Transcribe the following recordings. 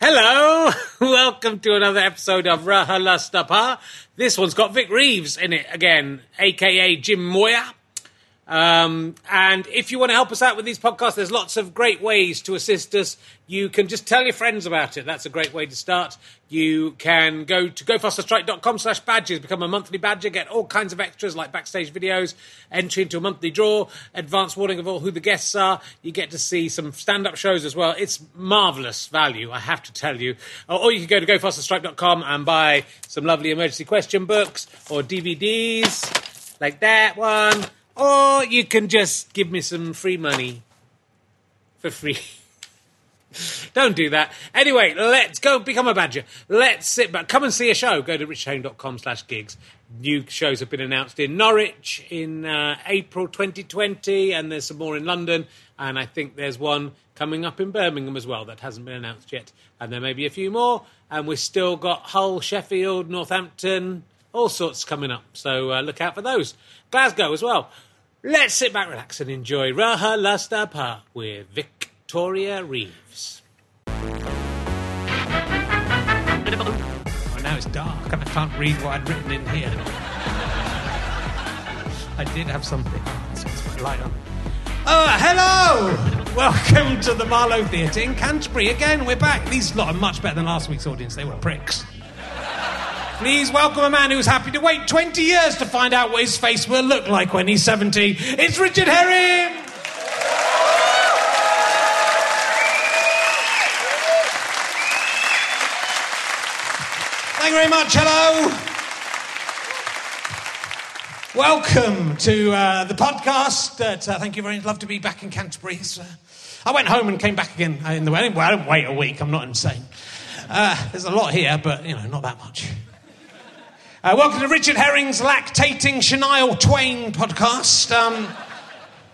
Hello, welcome to another episode of Rahalastapa. This one's got Vic Reeves in it again, aka Jim Moir. Um, and if you want to help us out with these podcasts, there's lots of great ways to assist us. You can just tell your friends about it. That's a great way to start. You can go to gofasterstripe.com slash badges, become a monthly badger, get all kinds of extras like backstage videos, entry into a monthly draw, advance warning of all who the guests are. You get to see some stand-up shows as well. It's marvellous value, I have to tell you. Or you can go to gofasterstripe.com and buy some lovely emergency question books or DVDs like that one. Or you can just give me some free money for free. Don't do that. Anyway, let's go become a badger. Let's sit back. Come and see a show. Go to richardherring.com slash gigs. New shows have been announced in Norwich in uh, April 2020, and there's some more in London. And I think there's one coming up in Birmingham as well that hasn't been announced yet. And there may be a few more. And we've still got Hull, Sheffield, Northampton, all sorts coming up. So uh, look out for those. Glasgow as well. Let's sit back, relax, and enjoy Raha Lastapa with Victoria Reeves. Oh, now it's dark and I can't read what I'd written in here. I did have something. My light on. Oh, hello! Welcome to the Marlow Theatre in Canterbury. Again, we're back. These lot are much better than last week's audience. They were pricks. Please welcome a man who's happy to wait 20 years to find out what his face will look like when he's 70. It's Richard Herring! Very much. Hello. Welcome to uh, the podcast. Uh, uh, thank you very much. Love to be back in Canterbury. Uh, I went home and came back again in the wedding. Well, I didn't wait a week. I'm not insane. Uh, there's a lot here, but you know, not that much. Uh, welcome to Richard Herring's Lactating Shania Twain podcast. Um,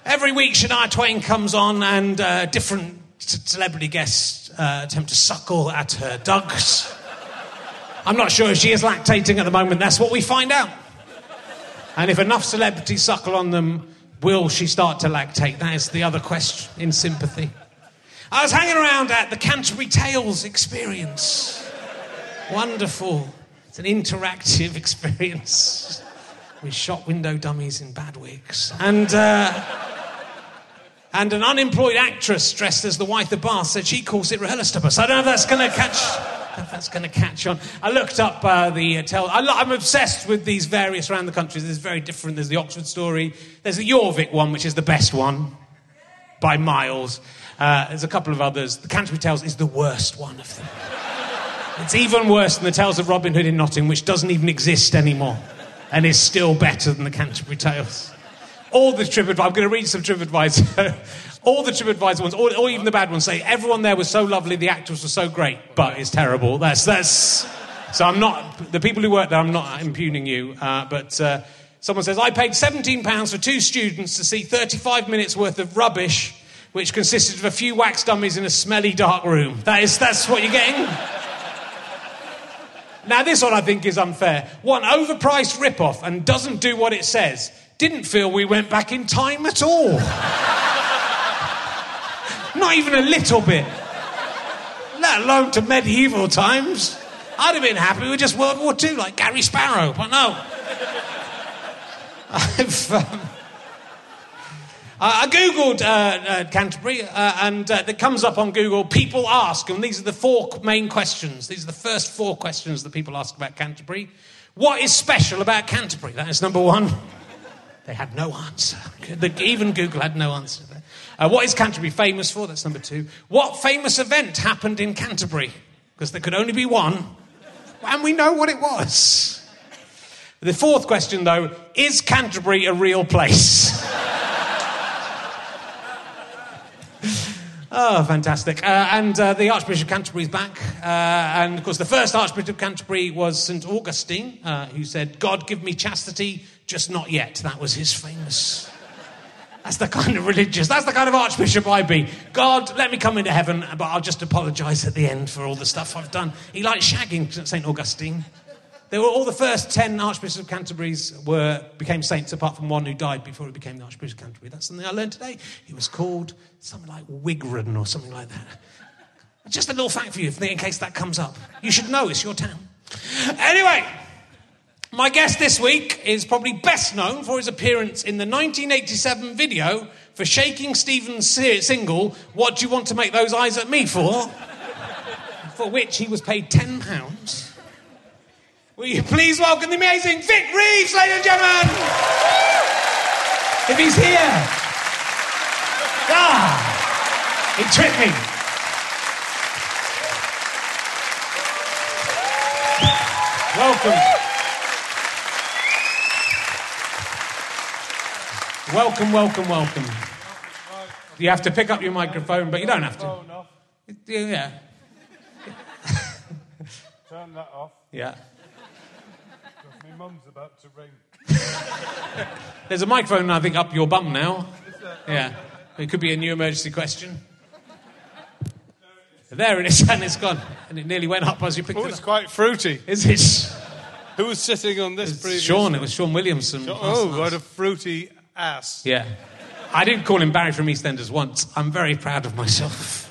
every week, Shania Twain comes on, and uh, different celebrity guests uh, attempt to suckle at her dugs. I'm not sure if she is lactating at the moment. That's what we find out. And if enough celebrities suckle on them, will she start to lactate? That is the other question in sympathy. I was hanging around at the Canterbury Tales experience. Wonderful. It's an interactive experience with shop window dummies in bad wigs. And, uh, and an unemployed actress dressed as the wife of Bath said she calls it Rehelistibus. I don't know if that's going to catch. If that's going to catch on. I looked up uh, the uh, tell. I, I'm obsessed with these various around the country. There's very different. There's the Oxford story. There's the Jorvik one, which is the best one by miles. Uh, there's a couple of others. The Canterbury Tales is the worst one of them. It's even worse than the Tales of Robin Hood in Nottingham, which doesn't even exist anymore and is still better than the Canterbury Tales. All the TripAdvisor, I'm going to read some TripAdvisor. All the TripAdvisor ones, or, or even the bad ones, say everyone there was so lovely, the actors were so great, but it's terrible. That's, that's, so I'm not, the people who work there, I'm not impugning you, uh, but uh, someone says, I paid £17 for two students to see 35 minutes worth of rubbish, which consisted of a few wax dummies in a smelly dark room. That is, that's what you're getting? Now, this one I think is unfair. One overpriced rip-off and doesn't do what it says. Didn't feel we went back in time at all. Not even a little bit. Let alone to medieval times. I'd have been happy with just World War II, like Gary Sparrow, but no. I've. Um, I googled uh, uh, Canterbury, uh, and uh, it comes up on Google. People ask, and these are the four main questions. These are the first four questions that people ask about Canterbury. What is special about Canterbury? That is number one. They had no answer. The- even Google had no answer. Uh, what is Canterbury famous for? That's number two. What famous event happened in Canterbury? Because there could only be one, and we know what it was. The fourth question, though, is Canterbury a real place? Oh, fantastic. Uh, and uh, the Archbishop of Canterbury is back. Uh, and of course, the first Archbishop of Canterbury was St. Augustine, uh, who said, God give me chastity, just not yet. That was his famous. That's the kind of religious, that's the kind of Archbishop I'd be. God, let me come into heaven, but I'll just apologise at the end for all the stuff I've done. He liked shagging St. Augustine. They were all the first ten Archbishops of Canterbury's were became saints, apart from one who died before he became the Archbishop of Canterbury. That's something I learned today. He was called something like Wigron or something like that. Just a little fact for you, in case that comes up. You should know it's your town. Anyway, my guest this week is probably best known for his appearance in the 1987 video for Shakin' Stevens' single "What Do You Want to Make Those Eyes at Me For?" for which he was paid ten pounds. Will you please welcome the amazing Vic Reeves, ladies and gentlemen? If he's here. Ah, he tricked me. Welcome. Welcome, welcome, welcome. You have to pick up your microphone, but you don't have to. Yeah. Turn that off. Yeah. My mum's about to ring. There's a microphone, I think, up your bum now. Yeah. It could be a new emergency question. There it is, and it's gone. And it nearly went up as you picked Oh, it up. Oh, it's quite fruity. Is it? Who was sitting on this previous? Shaun, it was Shaun Williamson. Oh, what a fruity ass. Yeah. I didn't call him Barry from EastEnders once. I'm very proud of myself.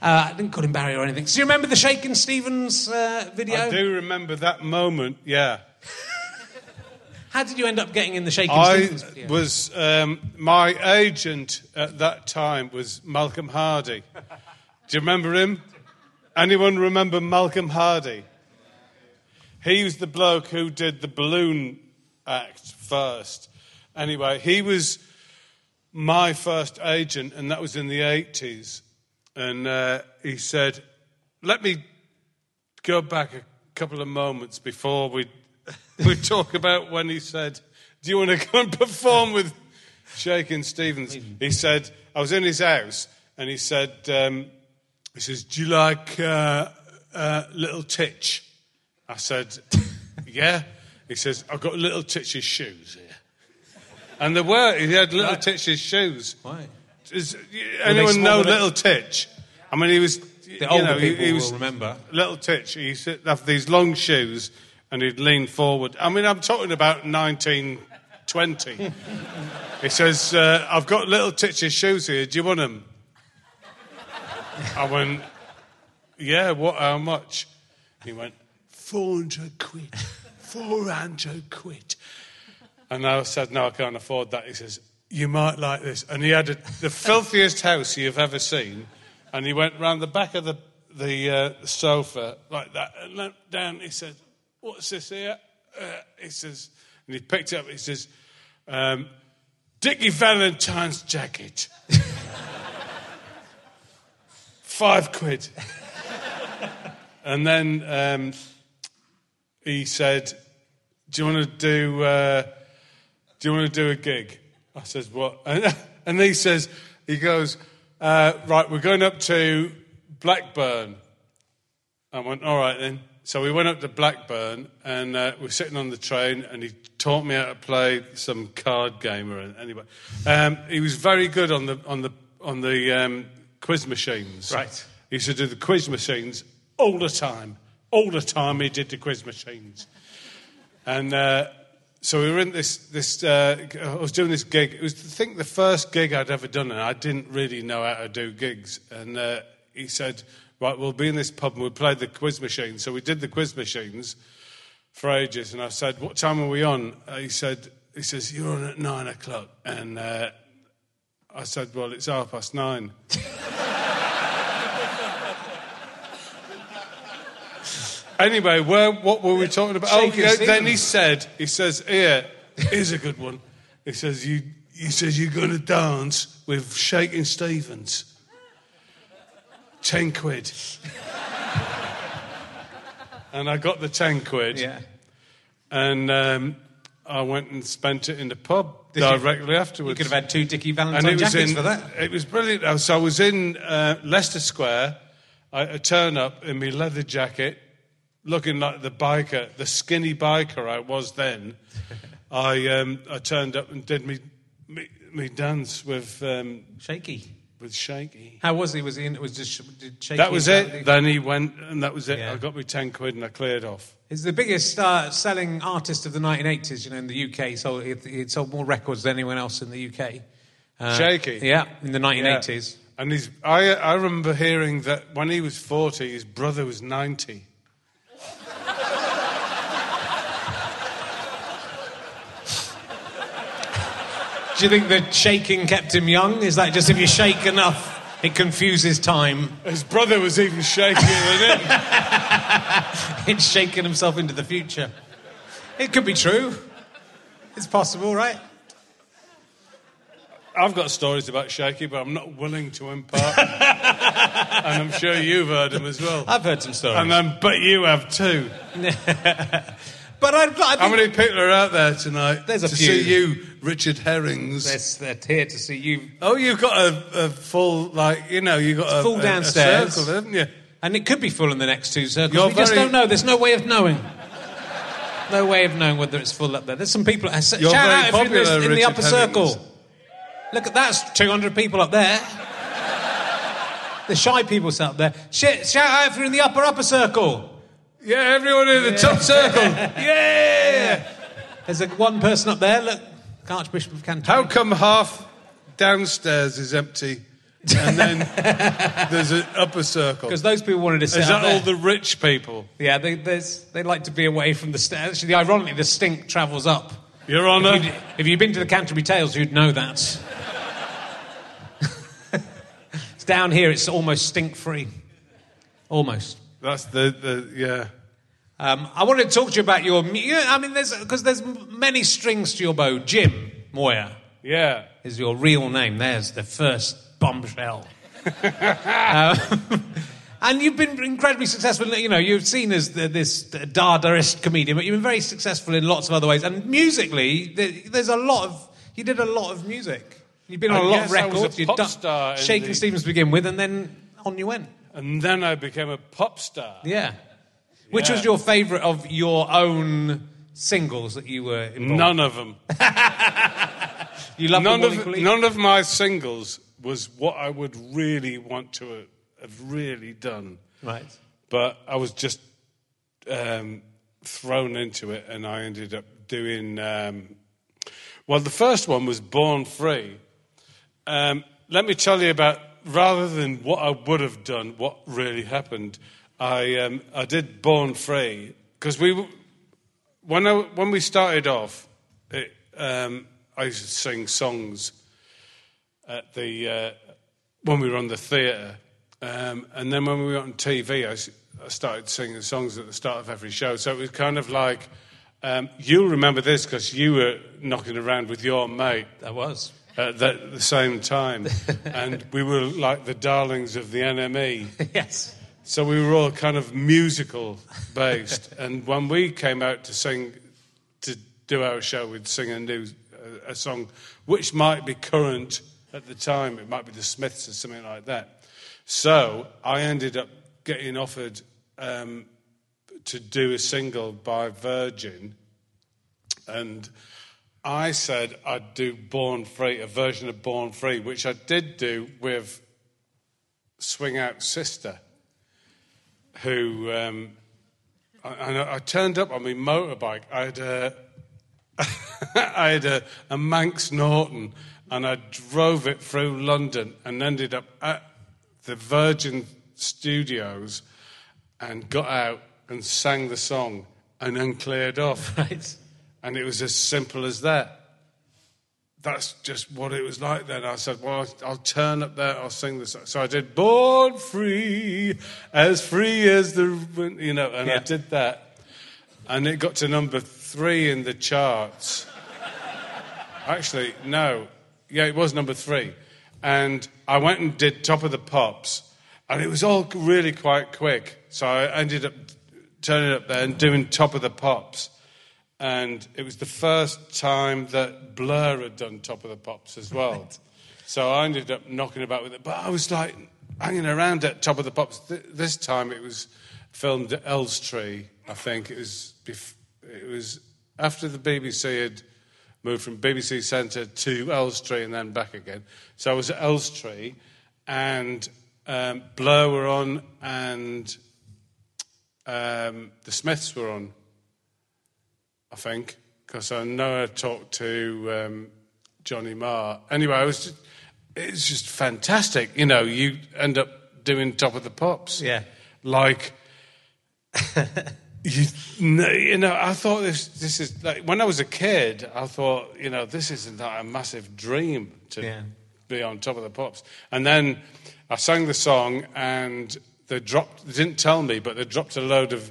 Uh, I didn't call him Barry or anything. So you remember the Shakin' Stevens uh, video? I do remember that moment, yeah. How did you end up getting in the Shakin' I Stevens video? was, um, my agent at that time was Malcolm Hardee. Do you remember him? Anyone remember Malcolm Hardee? He was the bloke who did the balloon act first. Anyway, he was my first agent, and that was in the 80s. And uh, he said, Let me go back a couple of moments before we, we talk about when he said, Do you want to come and perform with Shakin' Stevens? He said, I was in his house, and he said, um, he says, Do you like uh, uh, Little Tich? I said, Yeah. He says, I've got Little Tich's shoes. And there were, he had Little Tich's shoes. Why? Does anyone know smaller than- Little Tich? I mean, he was. The you older know, he- people he will was remember. Little Tich. He used to have these long shoes and he'd lean forward. I mean, I'm talking about 1920. he says, uh, I've got Little Tich's shoes here. Do you want them? I went, Yeah, what, how much? He went, 400 quid. 400 quid. And I said, No, I can't afford that. He says, You might like this. And he had a, the filthiest house you've ever seen. And he went round the back of the, the uh, sofa like that and leant down. He said, What's this here? Uh, he says, and he picked it up. He says, um, Dickie Valentine's jacket. Five quid. and then um, he said, "Do you want to do? Uh, do you want to do a gig?" I says, "What?" And, and he says, "He goes, uh, right. We're going up to Blackburn." I went, "All right then." So we went up to Blackburn, and uh, we're sitting on the train, and he taught me how to play some card game. Or anyway, um, he was very good on the on the on the um, quiz machines. Right. He used to do the quiz machines all the time. All the time he did the quiz machines. And uh, so we were in this, this uh, I was doing this gig. It was, I think, the first gig I'd ever done, and I didn't really know how to do gigs. And uh, he said, Right, we'll be in this pub and we'll play the quiz machines. So we did the quiz machines for ages. And I said, What time are we on? Uh, he said, he says, You're on at nine o'clock. And uh, I said, Well, it's half past nine. Anyway, where, what were we talking about? Oh, Shaking yeah, then he said, he says, here, here's a good one. He says, you, he says, you're going to dance with Shakin' Stevens. Ten quid. and I got the ten quid. Yeah. And um, I went and spent it in the pub Did you? directly afterwards. You could have had two Dickie and Valentine it was jackets in, for that. It was brilliant. So I was in uh, Leicester Square. I, I turn up in my leather jacket, looking like the biker, the skinny biker I was then. I um, I turned up and did me me, me dance with um, Shaky. with Shaky. How was he? Was he in? It was just did Shaky? That was apparently- it. Then he went, and that was it. Yeah. I got me ten quid, and I cleared off. He's the biggest uh, selling artist of the 1980s, you know, in the UK. so he, he sold more records than anyone else in the UK. Uh, Shaky? Yeah, in the 1980s. And he's, I, I remember hearing that when he was 40, his brother was 90. Do you think the shaking kept him young? Is that just if you shake enough, it confuses time? His brother was even shakier than him. It's shaking himself into the future. It could be true. It's possible, right? I've got stories about Shaky, but I'm not willing to impart. and I'm sure you've heard them as well. I've heard some stories. And I bet you have too. but I, I think How many people are out there tonight There's a to few. see you, Richard Herrings? they're, they're here to see you. Oh, you've got a, a full, like, you know, you've got a, Full a- a downstairs. circle, haven't you? And it could be full in the next two circles. You're we just don't know. There's no way of knowing. No way of knowing whether it's full up there. There's some people. uh, Shout You're very out if you're in, this- in the upper Herrings. circle. Look at that's 200 people up there. the shy people sat up there. Sh- shout out if you're in the upper upper circle. Yeah, everyone in the top circle. Yeah! There's a, one person up there. Look, Archbishop of Canterbury. How come half downstairs is empty and then there's an upper circle? Because those people wanted to sit Is that all the rich people? Yeah, they, there's, they like to be away from the stairs. Actually, ironically, the stink travels up. Your Honour? If if you'd been to the Canterbury Tales, you'd know that. it's down here, it's almost stink free. Almost. That's the, the yeah. Um, I wanted to talk to you about your. mu- I mean, there's because there's many strings to your bow. Jim Moir Yeah. is your real name. There's the first bombshell. Uh, and you've been incredibly successful. You know, you've seen as the, this Dadaist comedian, but you've been very successful in lots of other ways. And musically, there, there's a lot of. You did a lot of music. You've been on I a lot of guess I was a records. You've pop done star in Shaking the- Stevens to begin with, and then on you went. And then I became a pop star. Yeah. Which Yeah. was your favourite of your own singles that you were involved None of them. You love None them all of, equally? none of my singles was what I would really want to have really done. Right. But I was just um, thrown into it, and I ended up doing. Um, well, the first one was Born Free. Um, let me tell you about rather than what I would have done, what really happened. I um, I did Born Free because we when I, when we started off, it, um, I used to sing songs at the uh, when we were on the theatre, um, and then when we were on TV, I started singing songs at the start of every show. So it was kind of like um, you'll remember this because you were knocking around with your mate That was. at the, the same time, and we were like the darlings of the NME. yes. So we were all kind of musical based, and when we came out to sing, to do our show, we'd sing a new a, a song, which might be current at the time. It might be the Smiths or something like that. So I ended up getting offered um, to do a single by Virgin, and I said I'd do Born Free, a version of Born Free, which I did do with Swing Out Sister who um, I, I, turned up on my motorbike. I had a, I had a, a Manx Norton, and I drove it through London and ended up at the Virgin Studios, and got out and sang the song, and then cleared off. Right. And it was as simple as that. That's just what it was like then. I said, Well, I'll, I'll turn up there, I'll sing this. So I did Born Free, as free as the, you know, and I did that. And it got to number three in the charts. Actually, no. Yeah, it was number three. And I went and did Top of the Pops. And it was all really quite quick. So I ended up turning up there and doing Top of the Pops. And it was the first time that Blur had done Top of the Pops as well. So I ended up knocking about with it. But I was like hanging around at Top of the Pops. Th- this time it was filmed at Elstree, I think. It was, bef- it was after the BBC had moved from BBC Centre to Elstree and then back again. So I was at Elstree and um, Blur were on and um, the Smiths were on. I think, because I know I talked to um, Johnny Marr. Anyway, I was just, it's just fantastic. You know, you end up doing Top of the Pops. Yeah. Like, you, know, you know, I thought this, this is, like, when I was a kid, I thought, you know, this isn't like a massive dream to Yeah. be on Top of the Pops. And then I sang the song and they dropped, they didn't tell me, but they dropped a load of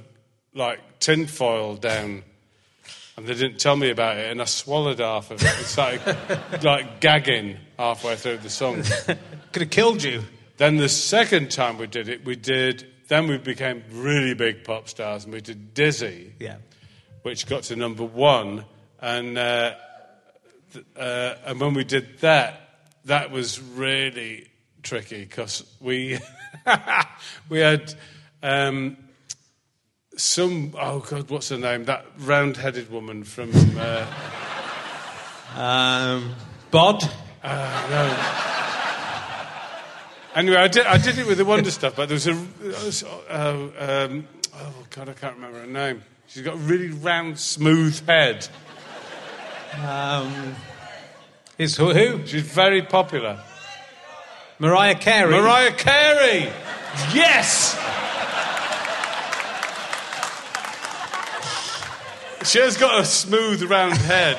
like tinfoil down and they didn't tell me about it, and I swallowed half of it and started like gagging halfway through the song. Could have killed you. then the second time we did it, we did. Then we became really big pop stars, and we did Dizzy, Yeah. which got to number one. And uh, th- uh, and when we did that, that was really tricky because we we had. Um, some oh god, what's her name? That round-headed woman from uh, Um, Bod. Anyway, I did, I did it with the Wonder stuff, but there was a. Uh, um, oh, God, I can't remember her name. She's got a really round, smooth head. Um, is who? who? She's very popular. Mariah Carey. Mariah Carey! Yes! She has got a smooth, round head.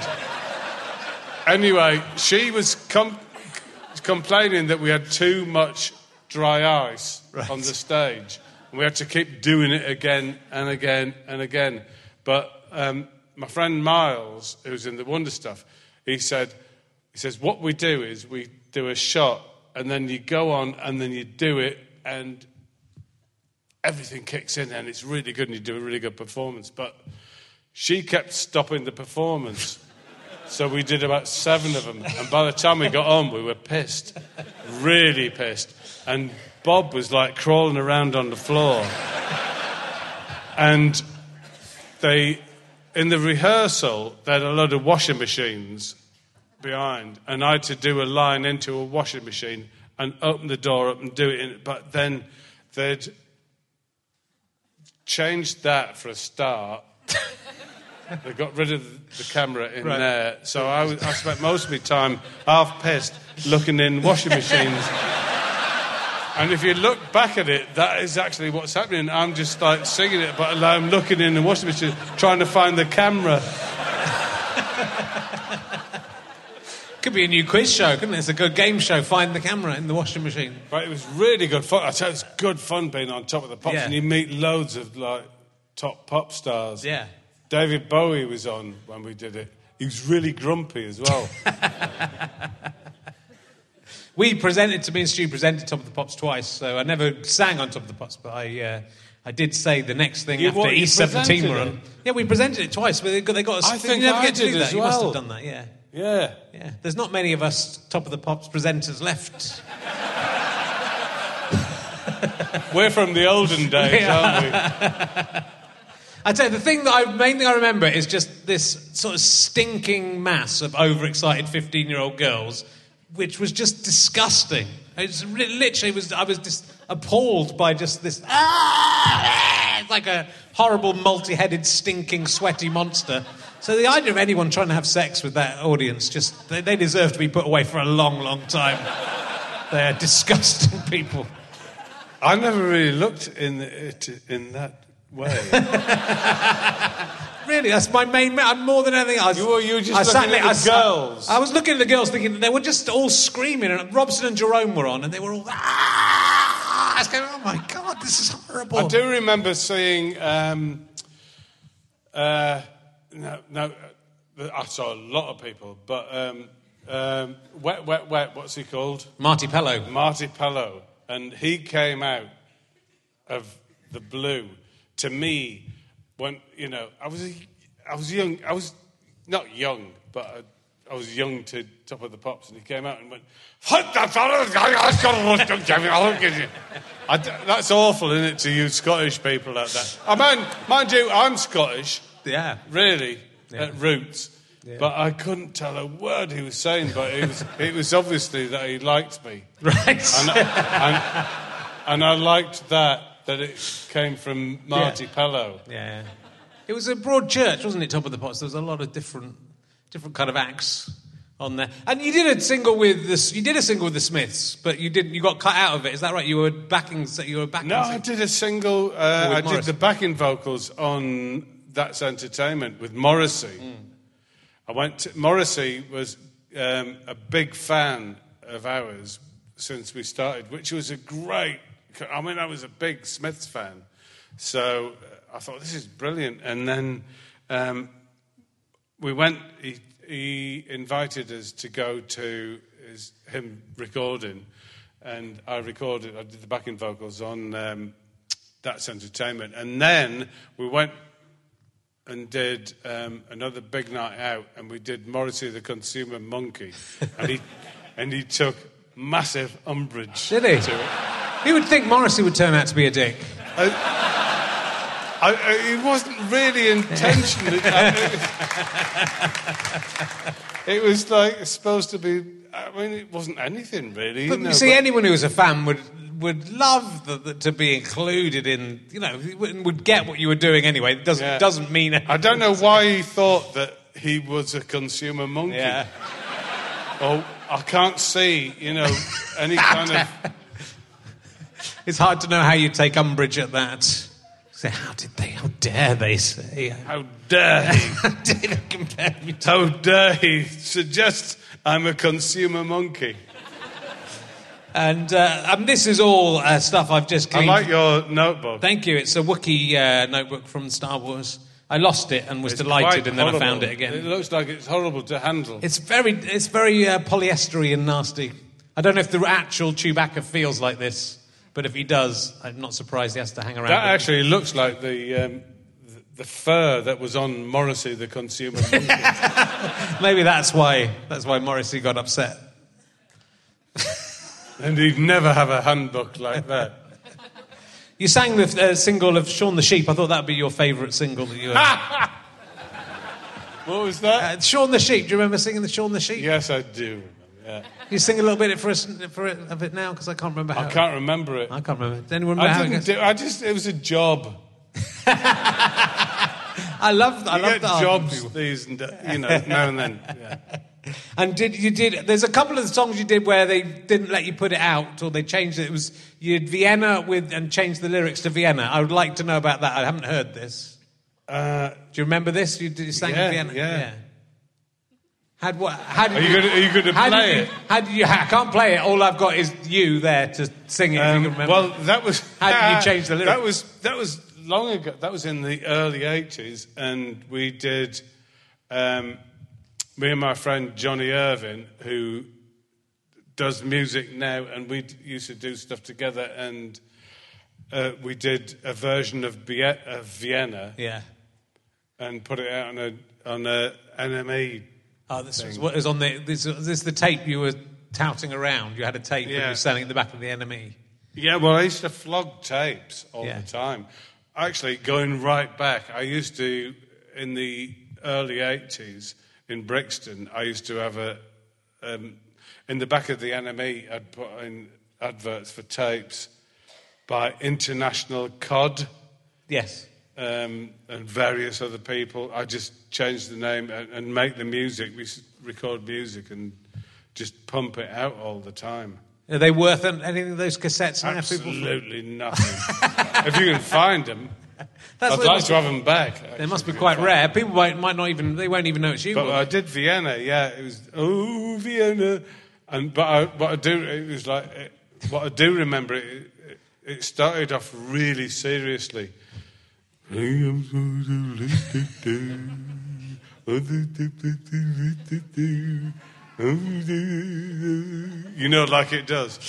Anyway, she was com- complaining that we had too much dry ice on the stage. And we had to keep doing it again and again and again. But um, my friend Miles, who's in the Wonder Stuff, he said, he says, what we do is we do a shot and then you go on and then you do it and everything kicks in and it's really good and you do a really good performance. But she kept stopping the performance. So we did about seven of them. And by the time we got on, we were pissed. Really pissed. And Bob was like crawling around on the floor. And they, in the rehearsal, they had a load of washing machines behind. And I had to do a line into a washing machine and open the door up and do it. In, but then they'd changed that for a start. they got rid of the camera in Right. there. So I, was, I spent most of my time half pissed looking in washing machines. And if you look back at it, that is actually what's happening. I'm just like singing it, but I'm looking in the washing machine, trying to find the camera. Could be a new quiz show, couldn't it? It's a good game show. Find the camera in the washing machine. But it was really good fun. I tell you, it's good fun being on top of the pops, Yeah. and you meet loads of like top pop stars. Yeah. David Bowie was on when we did it. He was really grumpy as well. We presented to me and Stu presented Top of the Pops twice, so I never sang on Top of the Pops, but I uh, I did say the next thing You- after what, E17 were on. Yeah, we presented it twice, but they got, they got us. I think you never I get to do did that. as You must have done that, yeah. yeah. Yeah. There's not many of us Top of the Pops presenters left. We're from the olden days, aren't we? I tell you, the thing that I main thing I remember is just this sort of stinking mass of overexcited fifteen-year-old girls, which was just disgusting. It's li- literally was I was just appalled by just this. Ah, it's like a horrible, multi-headed, stinking, sweaty monster. So the idea of anyone trying to have sex with that audience just they, they deserve to be put away for a long, long time. They're disgusting people. I never really looked in it in that way. Really, that's my main. I'm more than anything else. You were- you were just I looking there- at the I girls. I was looking at the girls, thinking they were just all screaming, and Robson and Jerome were on, and they were all. Ah! I was going, oh my god, this is horrible. I do remember seeing. Um, uh, no, no, uh, I saw a lot of people, but um, um, wet, wet, wet. What's he called? Marti Pellow. Marti Pellow, and he came out of the blue to me when you know I was a, I was young. I was not young, but I, I was young to Top of the Pops, and he came out and went. I that's awful, isn't it, to you Scottish people like that? I mean, mind you, I'm Scottish, Yeah. really, Yeah. at roots. But I couldn't tell a word he was saying, but it was, it was obviously that he liked me. Right. And, and, and I liked that, that it came from Marti Pellow. yeah. It was a broad church, wasn't it? Top of the Pots. There was a lot of different, different kind of acts on there. And you did a single with the. You did a single with the Smiths, but you didn't. You got cut out of it. Is that right? You were backing. You were backing. No, I did a single, uh, I did the backing vocals on That's Entertainment with Morrissey. Hmm. I went to, Morrissey was um, a big fan of ours since we started, which was a great, I mean, I was a big Smiths fan. So uh, I thought, this is brilliant. And then um, we went, he, he invited us to go to his, him recording, and I recorded, I did the backing vocals on um, That's Entertainment. And then we went and did um, another big night out, and we did Morrissey the Consumer Monkey. and, he, and he took massive umbrage Did he? You would think Morrissey would turn out to be a dick. I, I, it wasn't really intentionally. it was like supposed to be. I mean, it wasn't anything really. But you know, see, but- anyone who was a fan would would love the, the, to be included in. You know, would would get what you were doing anyway. It doesn't Yeah. doesn't mean. I don't know why he thought that he was a consumer monkey. Yeah. Or I can't see, you know, any kind of. It's hard to know how you take umbrage at that. Say, how did they? How dare they say? How dare he? How dare they compare me to? How dare he suggest I'm a consumer monkey? And uh, um, this is all uh, stuff I've just I cleaned. like your notebook. Thank you. It's a Wookiee uh, notebook from Star Wars. I lost it and was It's delighted, and then I found it again. It looks like it's horrible to handle. It's very, it's very uh, polyestery and nasty. I don't know if the actual Chewbacca feels like this, but if he does, I'm not surprised he has to hang around. That actually looks like the um, the, fur that was on Morrissey, the consumer. Maybe that's why that's why Morrissey got upset. and he'd never have a handbook like that. You sang the uh, single of Shaun the Sheep. I thought that would be your favourite single that you. Uh, What was that? uh, Shaun the Sheep. Do you remember singing the Shaun the Sheep? yes, I do. remember, Yeah. You sing a little bit for us for it, of it now because I can't remember how. I can't remember it. I can't remember. Does anyone remember I how didn't do. I just. It was a job. I love. I You love get the jobs these, and, you know, now and then. Yeah. And did you did? There's a couple of songs you did where they didn't let you put it out, or they changed it. It was you did Vienna with and changed the lyrics to Vienna. I would like to know about that. I haven't heard this. Uh, Do you remember this? You, did, you sang Yeah, Vienna. yeah. Had what? How did Are you are you gonna how play you, it? How did you? I can't play it. All I've got is you there to sing it. you um, well, that was. How did you change the lyrics? That was that was long ago. That was in the early '80s, and we did. Um, me and my friend Johnny Irvin, who does music now, and we used to do stuff together, and uh, we did a version of, of Vienna yeah. and put it out on a on a NME. Oh, this was what was on the. This, this is the tape you were touting around. You had a tape when you were selling at the back of the NME. Yeah, well, I used to flog tapes all Yeah. the time. Actually, going right back, I used to, in the early 80s in Brixton, I used to have a, um, in the back of the NME. I'd put in adverts for tapes by International Cod Yes. Um, and various other people. I just change the name and, and make the music, we record music and just pump it out all the time. Are they worth anything of those cassettes? Absolutely nothing. if you can find them, That's I'd like to have them back. They must be quite rare. People might, might not even. They won't even know it's you. But will I they? did Vienna. Yeah, it was oh Vienna, and but I, what I do it was like it, what I do remember it. It started off really seriously. You know, like it does.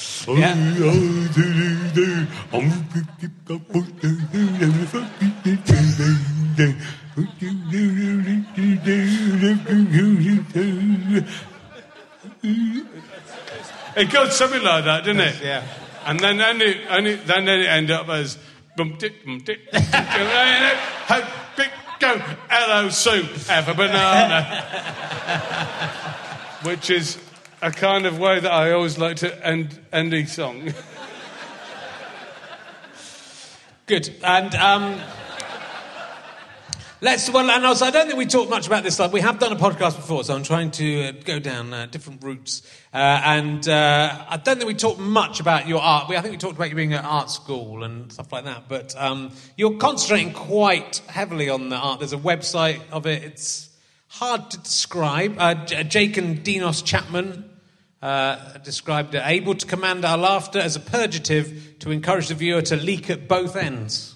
It goes something like that, doesn't it? Yeah. And then, then it, and it, then it end up as bum tick bum tick. Hope big go hello soup have a banana, which is a kind of way that I always like to end end a song. Good. And um, let's. Well, and also, I don't think we talked much about this. Like, we have done a podcast before, so I'm trying to uh, go down uh, different routes. Uh, and uh, I don't think we talked much about your art. We, I think we talked about you being at art school and stuff like that. But um, you're concentrating quite heavily on the art. There's a website of it. It's hard to describe. Uh, J- Jake and Dinos Chapman. Uh, described it, able to command our laughter as a purgative to encourage the viewer to leak at both ends.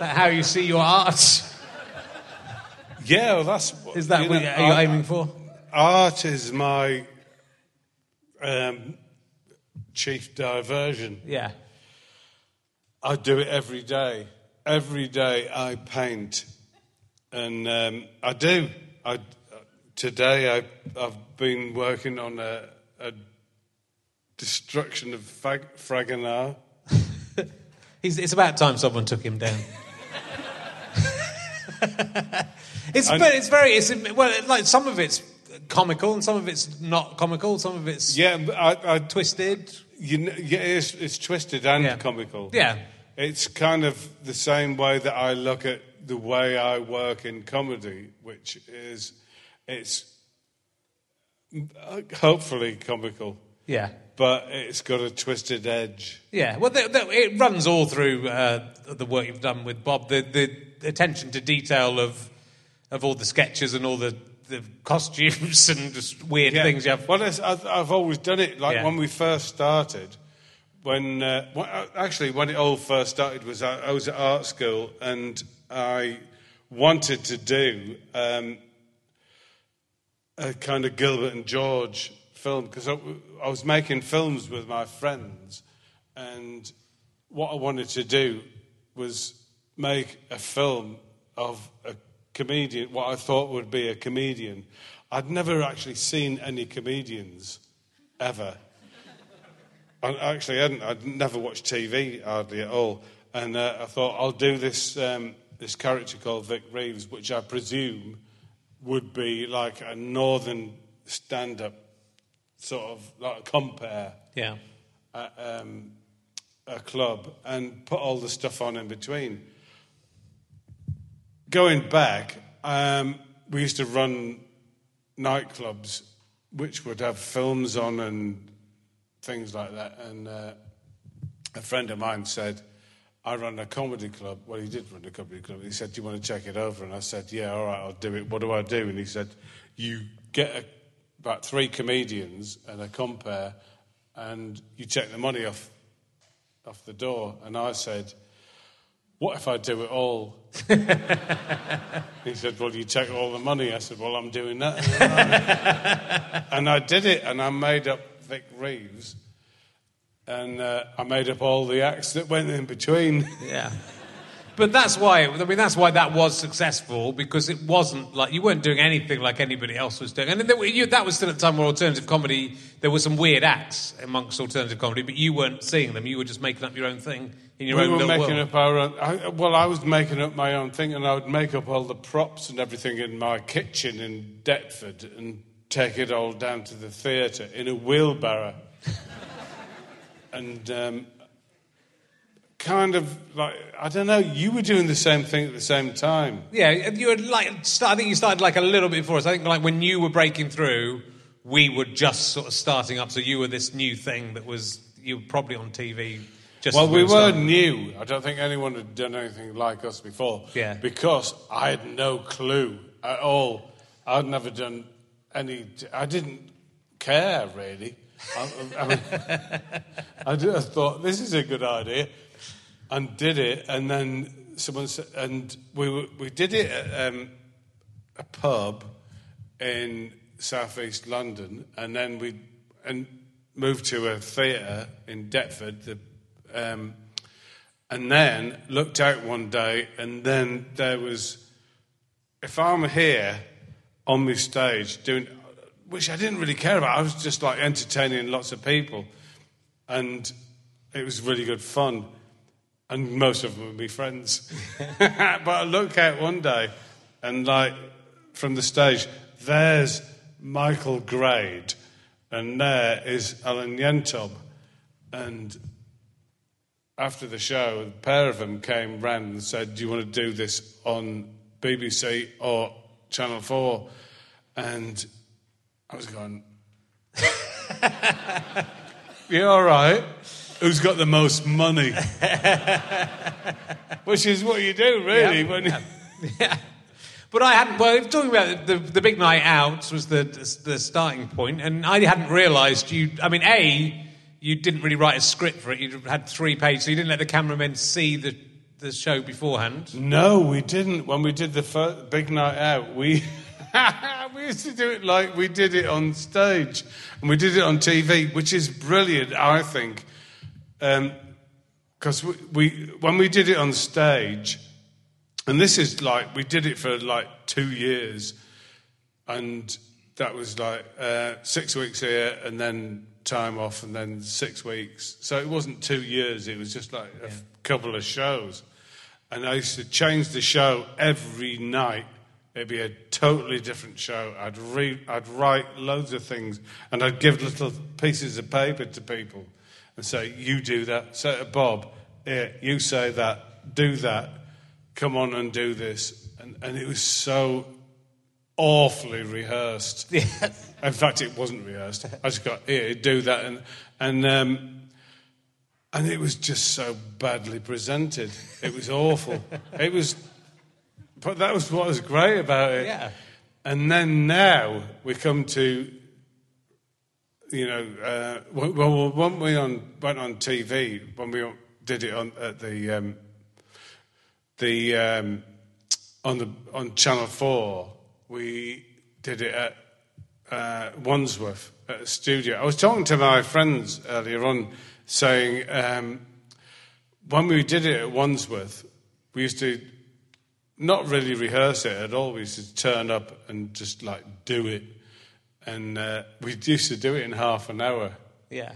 How you see your art? Yeah, well, that's Is that you what know, are you art- aiming for? Art is my um, chief diversion. Yeah. I do it every day. Every day I paint, and um, I do. I, today I, I've been working on a, a destruction of Fag- Fragonard. He's, it's about time someone took him down. it's, but it's very, it's, well, like some of it's comical and some of it's not comical, some of it's Yeah, I, I twisted. You know, yeah, it's, it's twisted and Yeah. comical. Yeah. It's kind of the same way that I look at the way I work in comedy, which is it's hopefully comical, Yeah. but it's got a twisted edge. Yeah, well, the, the, it runs all through uh, the work you've done with Bob. The, the attention to detail of of all the sketches and all the, the costumes and just weird Yeah. things you have. Well, I've, I've always done it. Like Yeah. when we first started, when, uh, uh, actually when it all first started was I, I was at art school and I wanted to do um, a kind of Gilbert and George film because I, I was making films with my friends, and what I wanted to do was make a film of a comedian, what I thought would be a comedian. I'd never actually seen any comedians ever. I actually hadn't. I'd never watched TV hardly at all, and uh, I thought I'll do this um, this character called Vic Reeves, which I presume would be like a northern stand-up sort of like a compare Yeah. at um, a club and put all the stuff on in between. Going back, um, we used to run nightclubs which would have films on and things like that. And uh, a friend of mine said, I run a comedy club. Well, he did run a comedy club. He said, Do you want to check it over? And I said, Yeah, all right, I'll do it. What do I do? And he said, You get a, about three comedians and a compare, and you check the money off, off the door. And I said, What if I do it all? he said, Well, you take all the money. I said, Well, I'm doing that. and I did it, and I made up Vic Reeves. And uh, I made up all the acts that went in between. Yeah. But that's why, I mean, that's why that was successful because it wasn't like you weren't doing anything like anybody else was doing. And there, were- you, that was still at a time where alternative comedy, there were some weird acts amongst alternative comedy, but you weren't seeing them. You were just making up your own thing in your we own were making world. up our own. I, well, I was making up my own thing, and I would make up all the props and everything in my kitchen in Deptford and take it all down to the theatre in a wheelbarrow. and um, kind of like, I don't know, you were doing the same thing at the same time. Yeah, you had like, start, I think you started like a little bit before us. I think like when you were breaking through, we were just sort of starting up. So you were this new thing that was, you were probably on TV just Well, we were starting. new. I don't think anyone had done anything like us before. Yeah. Because I had no clue at all. I'd never done any. I didn't care really. I, I, mean, I just thought this is a good idea, and did it. And then someone said, and we we did it at um, a pub in southeast London, and then we and moved to a theatre in Deptford. The, um, and then looked out one day, and then there was, if I'm here on this stage doing, which I didn't really care about, I was just like entertaining lots of people, and it was really good fun. And most of them would be friends. but I look out one day, and like from the stage, there's Michael Grade, and there is Alan Yentob. And after the show, a pair of them came round and said, Do you want to do this on BBC or Channel 4? And I was going, You're all right. Who's got the most money? Which is what you do, really. Yeah. When Yeah. But I hadn't. Well, talking about the, the big night out was the the starting point, and I hadn't realised you. I mean, a you didn't really write a script for it. You had three pages, so you didn't let the cameramen see the the show beforehand. No, we didn't. When we did the fir- big night out, we we used to do it like we did it on stage, and we did it on TV, which is brilliant, I think, because we, we when we did it on stage, and this is like we did it for like two years, and that was like uh, six weeks here, and then time off, and then six weeks. So it wasn't two years; it was just like a f- couple of shows. And I used to change the show every night. It'd be a totally different show. I'd read, I'd write loads of things, and I'd give little pieces of paper to people and say, "You do that." Say to Bob, "Here, you say that. Do that. Come on and do this." And and it was so awfully rehearsed. In fact, it wasn't rehearsed. I just got here, do that, and and um, and it was just so badly presented. It was awful. it was, but that was what was great about it. Yeah. And then now we come to, you know, uh, well, when we on went on TV, when we did it on at the um, the um, on the on Channel Four, we did it at uh, Wandsworth at a studio. I was talking to my friends earlier on, saying um, when we did it at Wandsworth, we used to not really rehearse it at all. We used to turn up and just like do it, and uh, we used to do it in half an hour. Yeah.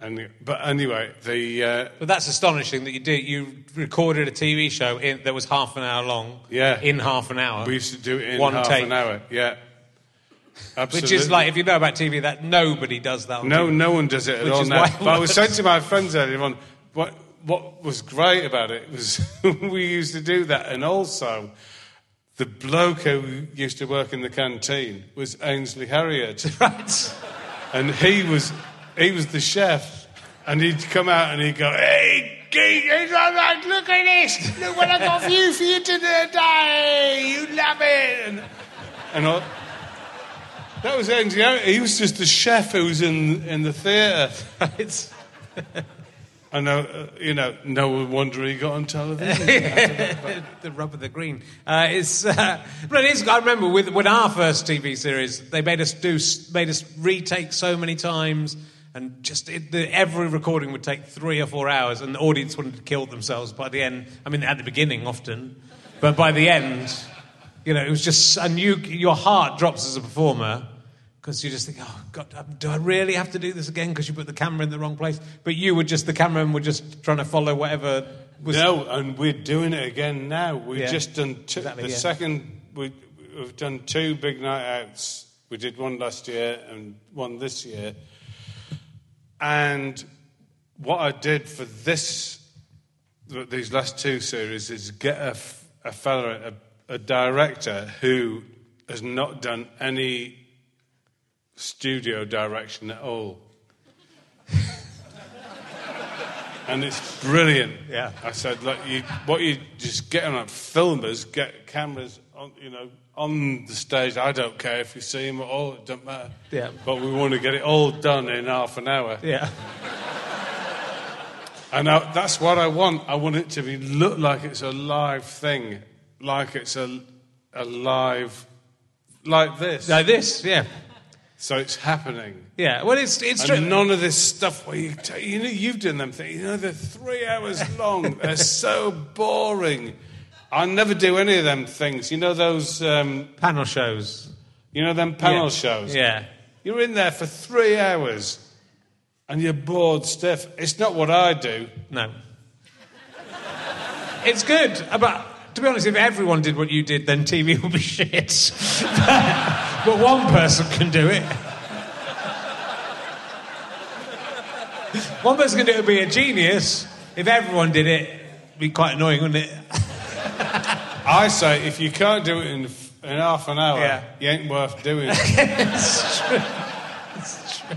And but anyway, the uh, But that's astonishing that you did. You recorded a TV show in, that was half an hour long. Yeah. In half an hour. we used to do it in One half take. an hour. Yeah. Absolutely. Which is like, if you know about TV, that nobody does that. On No, TV. no one does it at Which all now. But I was saying to my friends earlier on, what, what was great about it was we used to do that, and also the bloke who used to work in the canteen was Ainsley Harriott, Right. and he was he was the chef, and he'd come out and he'd go, "Hey, geek, all right, look at this, look what I got for you for you today, you love it," and, and all. That was Ainsley Harriott. He was just the chef who was in in the theatre. It's, I know, uh, you know, no wonder he got on television. the rub of the green. Uh, it's, uh, but it is. I remember with, with our first TV series, they made us do, made us retake so many times, and just it, the, every recording would take three or four hours, and the audience wanted to kill themselves by the end. I mean, at the beginning often, but by the end, you know, it was just, and you, your heart drops as a performer. Because you just think, oh God, um, do I really have to do this again? Because you put the camera in the wrong place. But you were just the camera cameraman were just trying to follow whatever was. no, and we're doing it again now. We've Yeah. just done two, Exactly, the yeah. second. We, we've done two big night outs. We did one last year and one this year. And what I did for this, these last two series, is get a fella, a, a director who has not done any studio direction at all. and it's brilliant. Yeah. I said, look, you, what you just get on filmers, get cameras on, you know, on the stage. I don't care if you see them at all; it doesn't matter. Yeah. But we want to get it all done in half an hour. Yeah. And I, that's what I want. I want it to be look like it's a live thing, like it's a, a live, like this. Like this, yeah. So it's happening. Yeah, well, it's it's And true. none of this stuff where you, t- you know, you've done them things. You know, they're three hours long. they're so boring. I never do any of them things. You know those, um, Panel shows. you know them panel Yeah. shows. Yeah. You're in there for three hours, and you're bored stiff. It's not what I do. No. It's good, uh, but to be honest, if everyone did what you did, then TV would be shit. but one person can do it. One person can do it would be a genius. If everyone did it, it'd be quite annoying, wouldn't it? I say if you can't do it in, in half an hour, Yeah. you ain't worth doing it's true. It's true.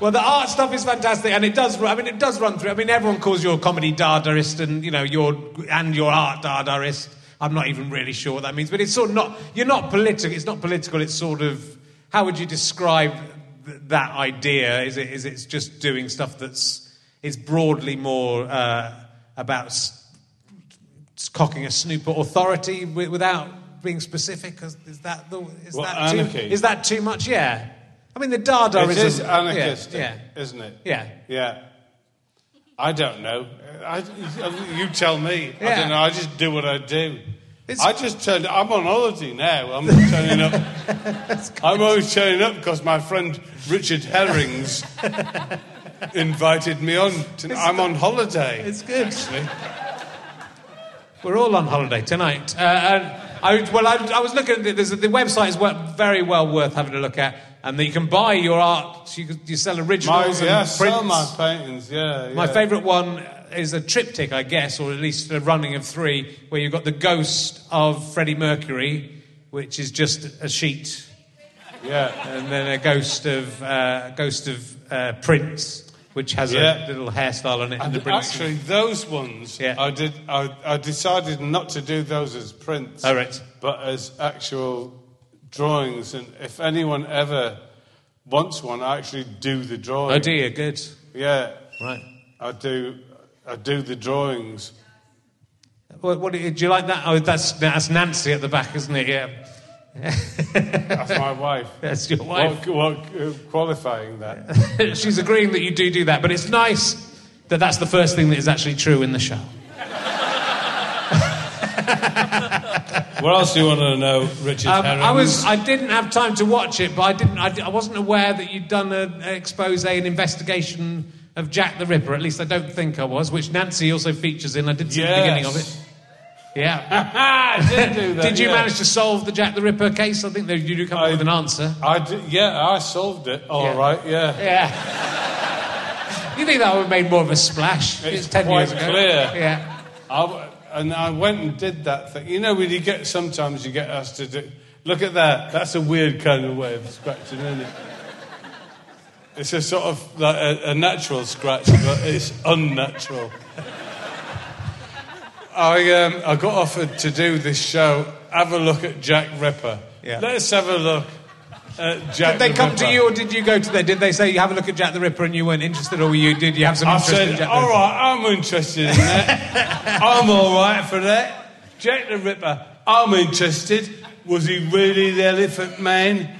Well, the art stuff is fantastic, and it does. I mean, it does run through. I mean, everyone calls you a comedy dadaist, and you know, you're and your art dadaist. I'm not even really sure what that means, but it's sort of not. You're not political. It's not political. It's sort of. How would you describe th- that idea? Is it? Is it just doing stuff that's is broadly more uh, about s- cocking a snooper authority wi- without being specific? Is is that the? Is Well, that too, anarchy. is that too much? Yeah. I mean, the Dadaism. It is yeah, anarchistic, Yeah. isn't it? Yeah. Yeah. I don't know. I, you tell me. I don't know. I just do what I do. It's- I just turn. I'm on holiday now. I'm turning up. I'm always turning up because my friend Richard Herrings invited me on. To, I'm on holiday. It's good. actually. We're all on holiday tonight. Uh, and I, well, I, I was looking at. The website is very well worth having a look at. And you can buy your art. You, can- you sell My, originals yeah, and sell prints. my paintings. Yeah, My favourite one is a triptych, I guess, or at least a running of three, where you've got the ghost of Freddie Mercury, which is just a sheet, Yeah, and then a ghost of uh, ghost of uh, Prince, which has Yeah. a little hairstyle on it. and the Prince. actually, those ones, Yeah. I did. I, I decided not to do those as prints. Oh, right. but as actual drawings. And if anyone ever wants one, I actually do the drawing. oh dear, good. Yeah, Right. I do. I do the drawings. What, what do, you, like that? Oh, that's that's Nancy at the back, isn't it? Yeah, That's my wife. that's your wife. What, what, uh, qualifying that? She's agreeing that you do do that, but it's nice that that's the first thing that is actually true in the show. What else do you want to know, Richard Um, I was I didn't have time to watch it, but I didn't I, I wasn't aware that you'd done an expose, an investigation of Jack the Ripper. At least I don't think I was, which Nancy also features in. I did see the beginning of it. Yeah. Did that. did you yeah. manage to solve the Jack the Ripper case? I think you do come up I- with an answer. I did, yeah, I solved it. All Yeah. right, yeah. Yeah. you think that would have made more of a splash? It's ten quite years ago. clear. Yeah. I, and I went and did that thing. You know, when you get sometimes you get asked to do. Look at that. That's a weird kind of way of scratching, isn't it? It's a sort of like a, a natural scratch, but it's unnatural. I um, I got offered to do this show. Have a look at Jack Ripper. Yeah. Let's have a look Jack. Did they the come to you, or did you go to them? Did they say you have a look at Jack the Ripper and you weren't interested, or were you? Did you have some I interest in said, Jack the all Ripper? I'm interested in that. I'm all right for that. Jack the Ripper, I'm interested. Was he really the Elephant Man?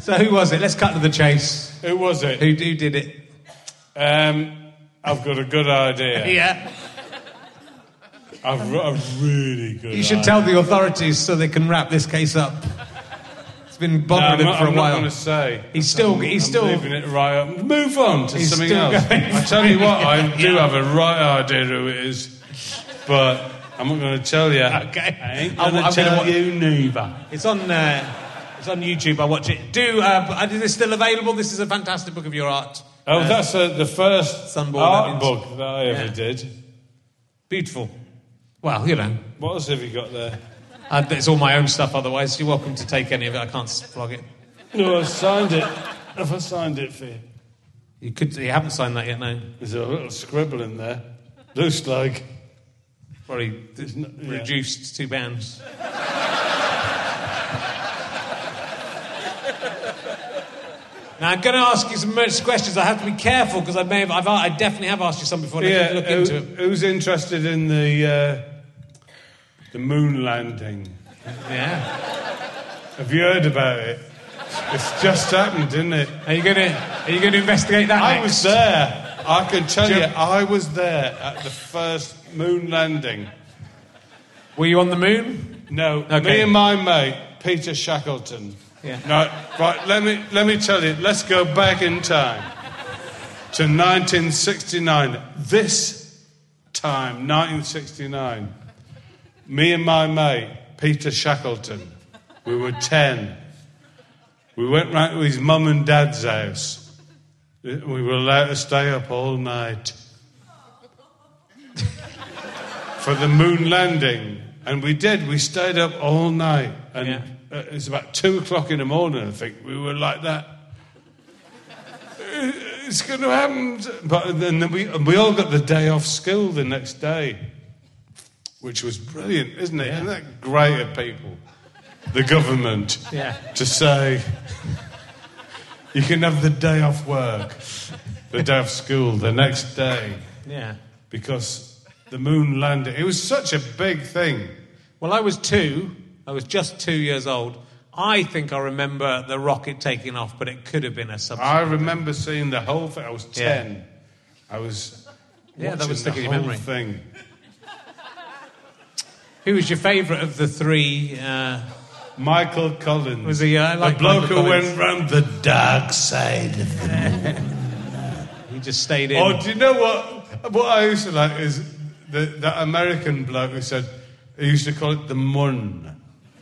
So who was it? Let's cut to the chase. Who was it? Who, who did it? Um, I've got a good idea. Yeah. A really good You should tell the authorities so they can wrap this case up. It's been No, bothering I'm him for a I'm not while. going to say. He's still. I'm, He's I'm still. leaving it right up. Move on to He's something else. I tell you what, I do have a right idea who it is, but I'm not going to tell you. Okay. I ain't I'm- going I'm to gonna you neither. It's on. Uh, it's on YouTube. I watch it. Do. Uh, is it still available? This is a fantastic book of your art. Oh, Uh, that's uh, the first Sunborn, art book that I ever Yeah. did. beautiful. Well, you know, What else have you got there? uh, it's all my own stuff. Otherwise, you're welcome to take any of it. I can't flog it. No, I signed it. Have I signed it for you? You could. You haven't signed that yet, no. There's a little scribble in there. Looks like. Probably There's no- yeah. reduced two bands. Now I'm going to ask you some questions. I have to be careful because I may have, I've, I definitely have asked you some before. Yeah, look who- into it. who's interested in the uh, the moon landing? Yeah. Have you heard about it? It's just happened, didn't it? Are you going to Are you going to investigate that? I next? was there. I can tell you, you- I was there at the first moon landing. Were you on the moon? No, Okay. me and my mate Peter Shackleton. Yeah. No, right. Let me let me tell you. Let's go back in time to 1969. This time, 1969. Me and my mate Peter Shackleton. We were ten. We went round to his mum and dad's house. We were allowed to stay up all night for the moon landing. And we did. We stayed up all night. And Yeah. Uh, it was about two o'clock in the morning, I think. We were like that. "Uh, It's going to happen. But then we, we all got the day off school the next day, which was brilliant, isn't it? Isn't that great of people? The government Yeah. to say you can have the day off work, the day off school the next day Yeah. because the moon landing. It was such a big thing. Well, I was two. I was just two years old. I think I remember the rocket taking off, but it could have been a subsequent. I remember seeing the whole thing. I was Yeah. 10. I was Yeah, that was the whole memory. thing. Who was your favourite of the three? Uh, Michael Collins. Was he, uh, I like the bloke Michael who Collins. went round the dark side of the he just stayed in. Oh, do you know what? What I used to like is the, that American bloke who said he used to call it the mun.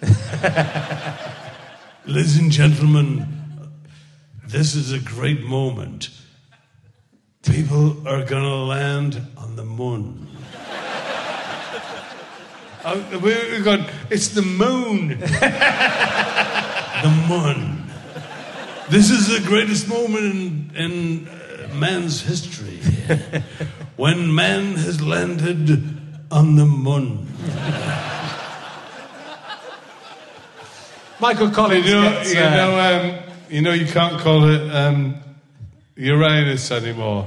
Ladies and gentlemen, this is a great moment. People are going to land on the moon. Oh, we- We've gone, it's the moon. the moon. This is the greatest moment in, in uh, man's history. when man has landed on the moon. Michael Collins You know, gets, you, uh, know, um, you know, you can't call it um, Uranus anymore.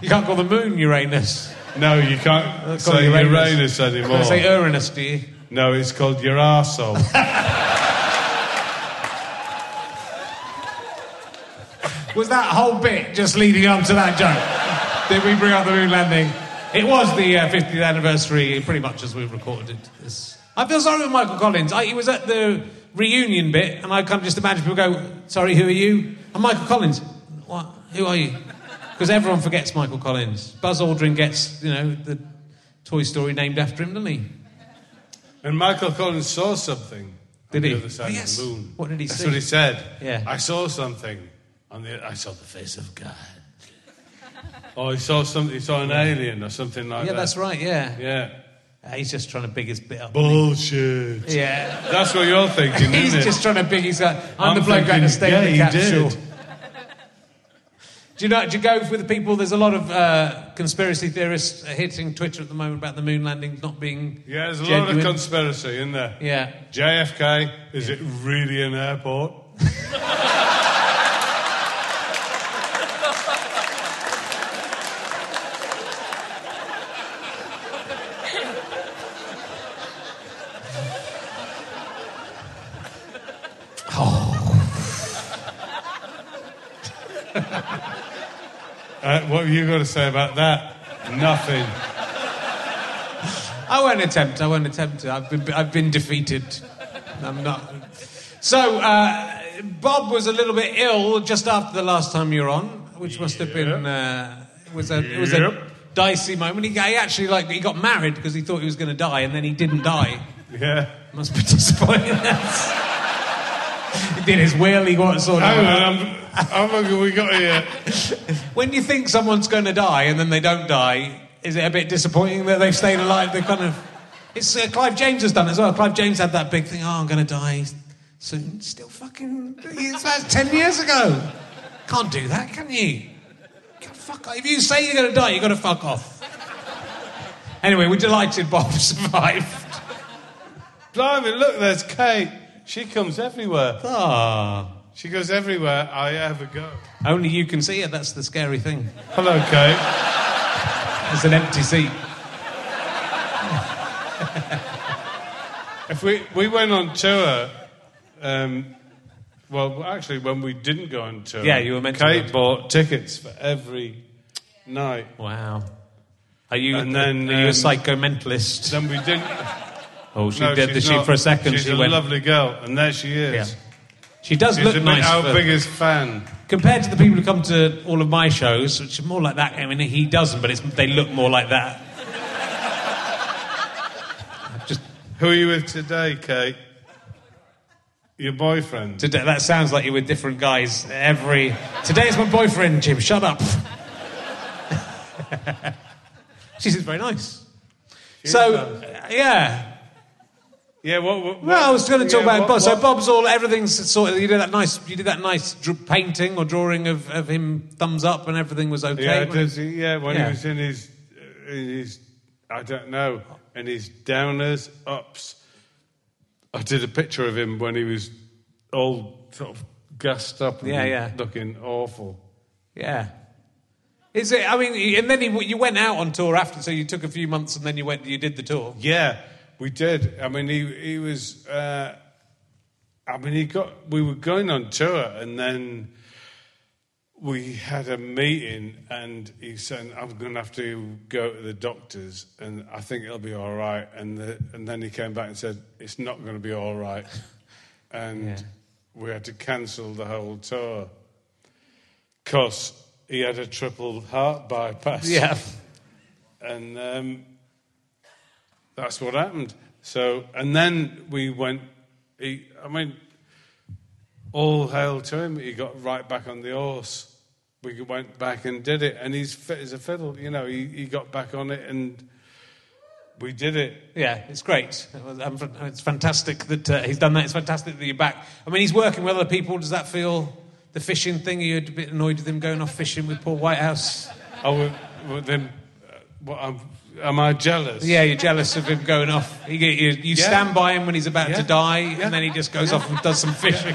you can't call the moon Uranus. No, you can't Call say Uranus, anymore. Can I say Uranus, do you? no, it's called your arsehole. Was that whole bit just leading up to that joke? Did we bring up the moon landing? It was the uh, 50th anniversary, pretty much as we've recorded it. This. I feel sorry for Michael Collins. I, he was at the reunion bit, and I kind of just imagine people go, "Sorry, who are you?" I'm Michael Collins. What? Who are you? Because everyone forgets Michael Collins. Buzz Aldrin gets, you know, the Toy Story named after him, doesn't he? and Michael Collins saw something Did on he? the other side Oh, yes. of the moon. What did he say? That's see? what he said. Yeah. I saw something on the. I saw the face of God. Oh, he saw something. He saw an alien or something like yeah, that. Yeah, that's right. Yeah. Yeah. Uh, he's just trying to big his bit up. Bullshit. Yeah. That's what you're thinking, He's isn't it? He's just trying to big his I'm, I'm the bloke going to stay yeah, in he the capsule. Do you know? Do you go with the people? There's a lot of uh, conspiracy theorists hitting Twitter at the moment about the moon landing not being. Yeah, there's a lot of conspiracy in there. Yeah. JFK, is it really an airport? What have you got to say about that? Nothing. I won't attempt. I won't attempt it. I've been, I've been defeated. I'm not. So, uh, Bob was a little bit ill just after the last time you were on, which must have been. Uh, it was a, it was a Yep. dicey moment. He, he actually like he got married because he thought he was going to die, and then he didn't die. Yeah. Must be disappointing. did his will. He got sort of. Hang on, I'm, how long have we got here? When you think someone's going to die and then they don't die, is it a bit disappointing that they've stayed alive? They kind of. It's uh, Clive James has done as well. Clive James had that big thing. Oh, I'm going to die soon. Still fucking. It's that's ten years ago. Can't do that, can you? God, fuck off. If you say you're going to die, you've got to fuck off. Anyway, we're delighted Bob survived. Blimey, look, there's Kate. She comes everywhere. Ah. She goes everywhere I ever go. Only you can see her, That's the scary thing. Hello, Kate. It's an empty seat. If we, we went on tour, um, well, actually, when we didn't go on tour, Yeah, you were meant to Kate on bought tickets for every night. Wow. Are you, And then, are you a um, psychomentalist? Then we didn't. Oh, she no, did the she's she not. for a second. She's she a went. lovely girl, and there she is. Yeah. She does She's look nice. our for- biggest fan. compared to the people who come to all of my shows, which are more like that. I mean, he doesn't, but it's, they look more like that. Just Who are you with today, Kate? Your boyfriend. today, that sounds like you're with different guys every. Today's my boyfriend, Jim. Shut up. she seems very nice. so, uh, yeah. Yeah, what? what, Well, I was going to talk yeah, about what- Bob. So Bob's all everything's sort of. You did that nice. You did that nice painting or drawing of, of him thumbs up, and everything was okay. Yeah, does he, yeah, when Yeah. he was in his, uh, in his, I don't know, in his downers, ups. I did a picture of him when he was all sort of gassed up and Yeah, yeah. looking awful. Yeah. Is it? I mean, and then he, you went out on tour after, so you took a few months, and then you went, you did the tour. Yeah, we did. I mean, he he was uh, I mean, he got. We were going on tour, and then we had a meeting, and he said, "I'm going to have to go to the doctors, and I think it'll be all right." And the, and then he came back and said, "It's not going to be all right," and Yeah. we had to cancel the whole tour because he had a triple heart bypass. Yeah. and um, that's what happened. So, and then we went. He, I mean, all hail to him. He got right back on the horse. We went back and did it, and he's fit as a fiddle. You know, he, he got back on it, and we did it. Yeah, it's great. Um, It's fantastic that uh, he's done that. It's fantastic that you're back. I mean, he's working with other people. Does that feel the fishing thing? Are you a bit annoyed with him going off fishing with Paul Whitehouse? Oh, well, well, then, uh, what, am, am I jealous? Yeah, you're jealous of him going off. You, you, you Yeah. stand by him when he's about Yeah. to die, and then he just goes off and does some fishing.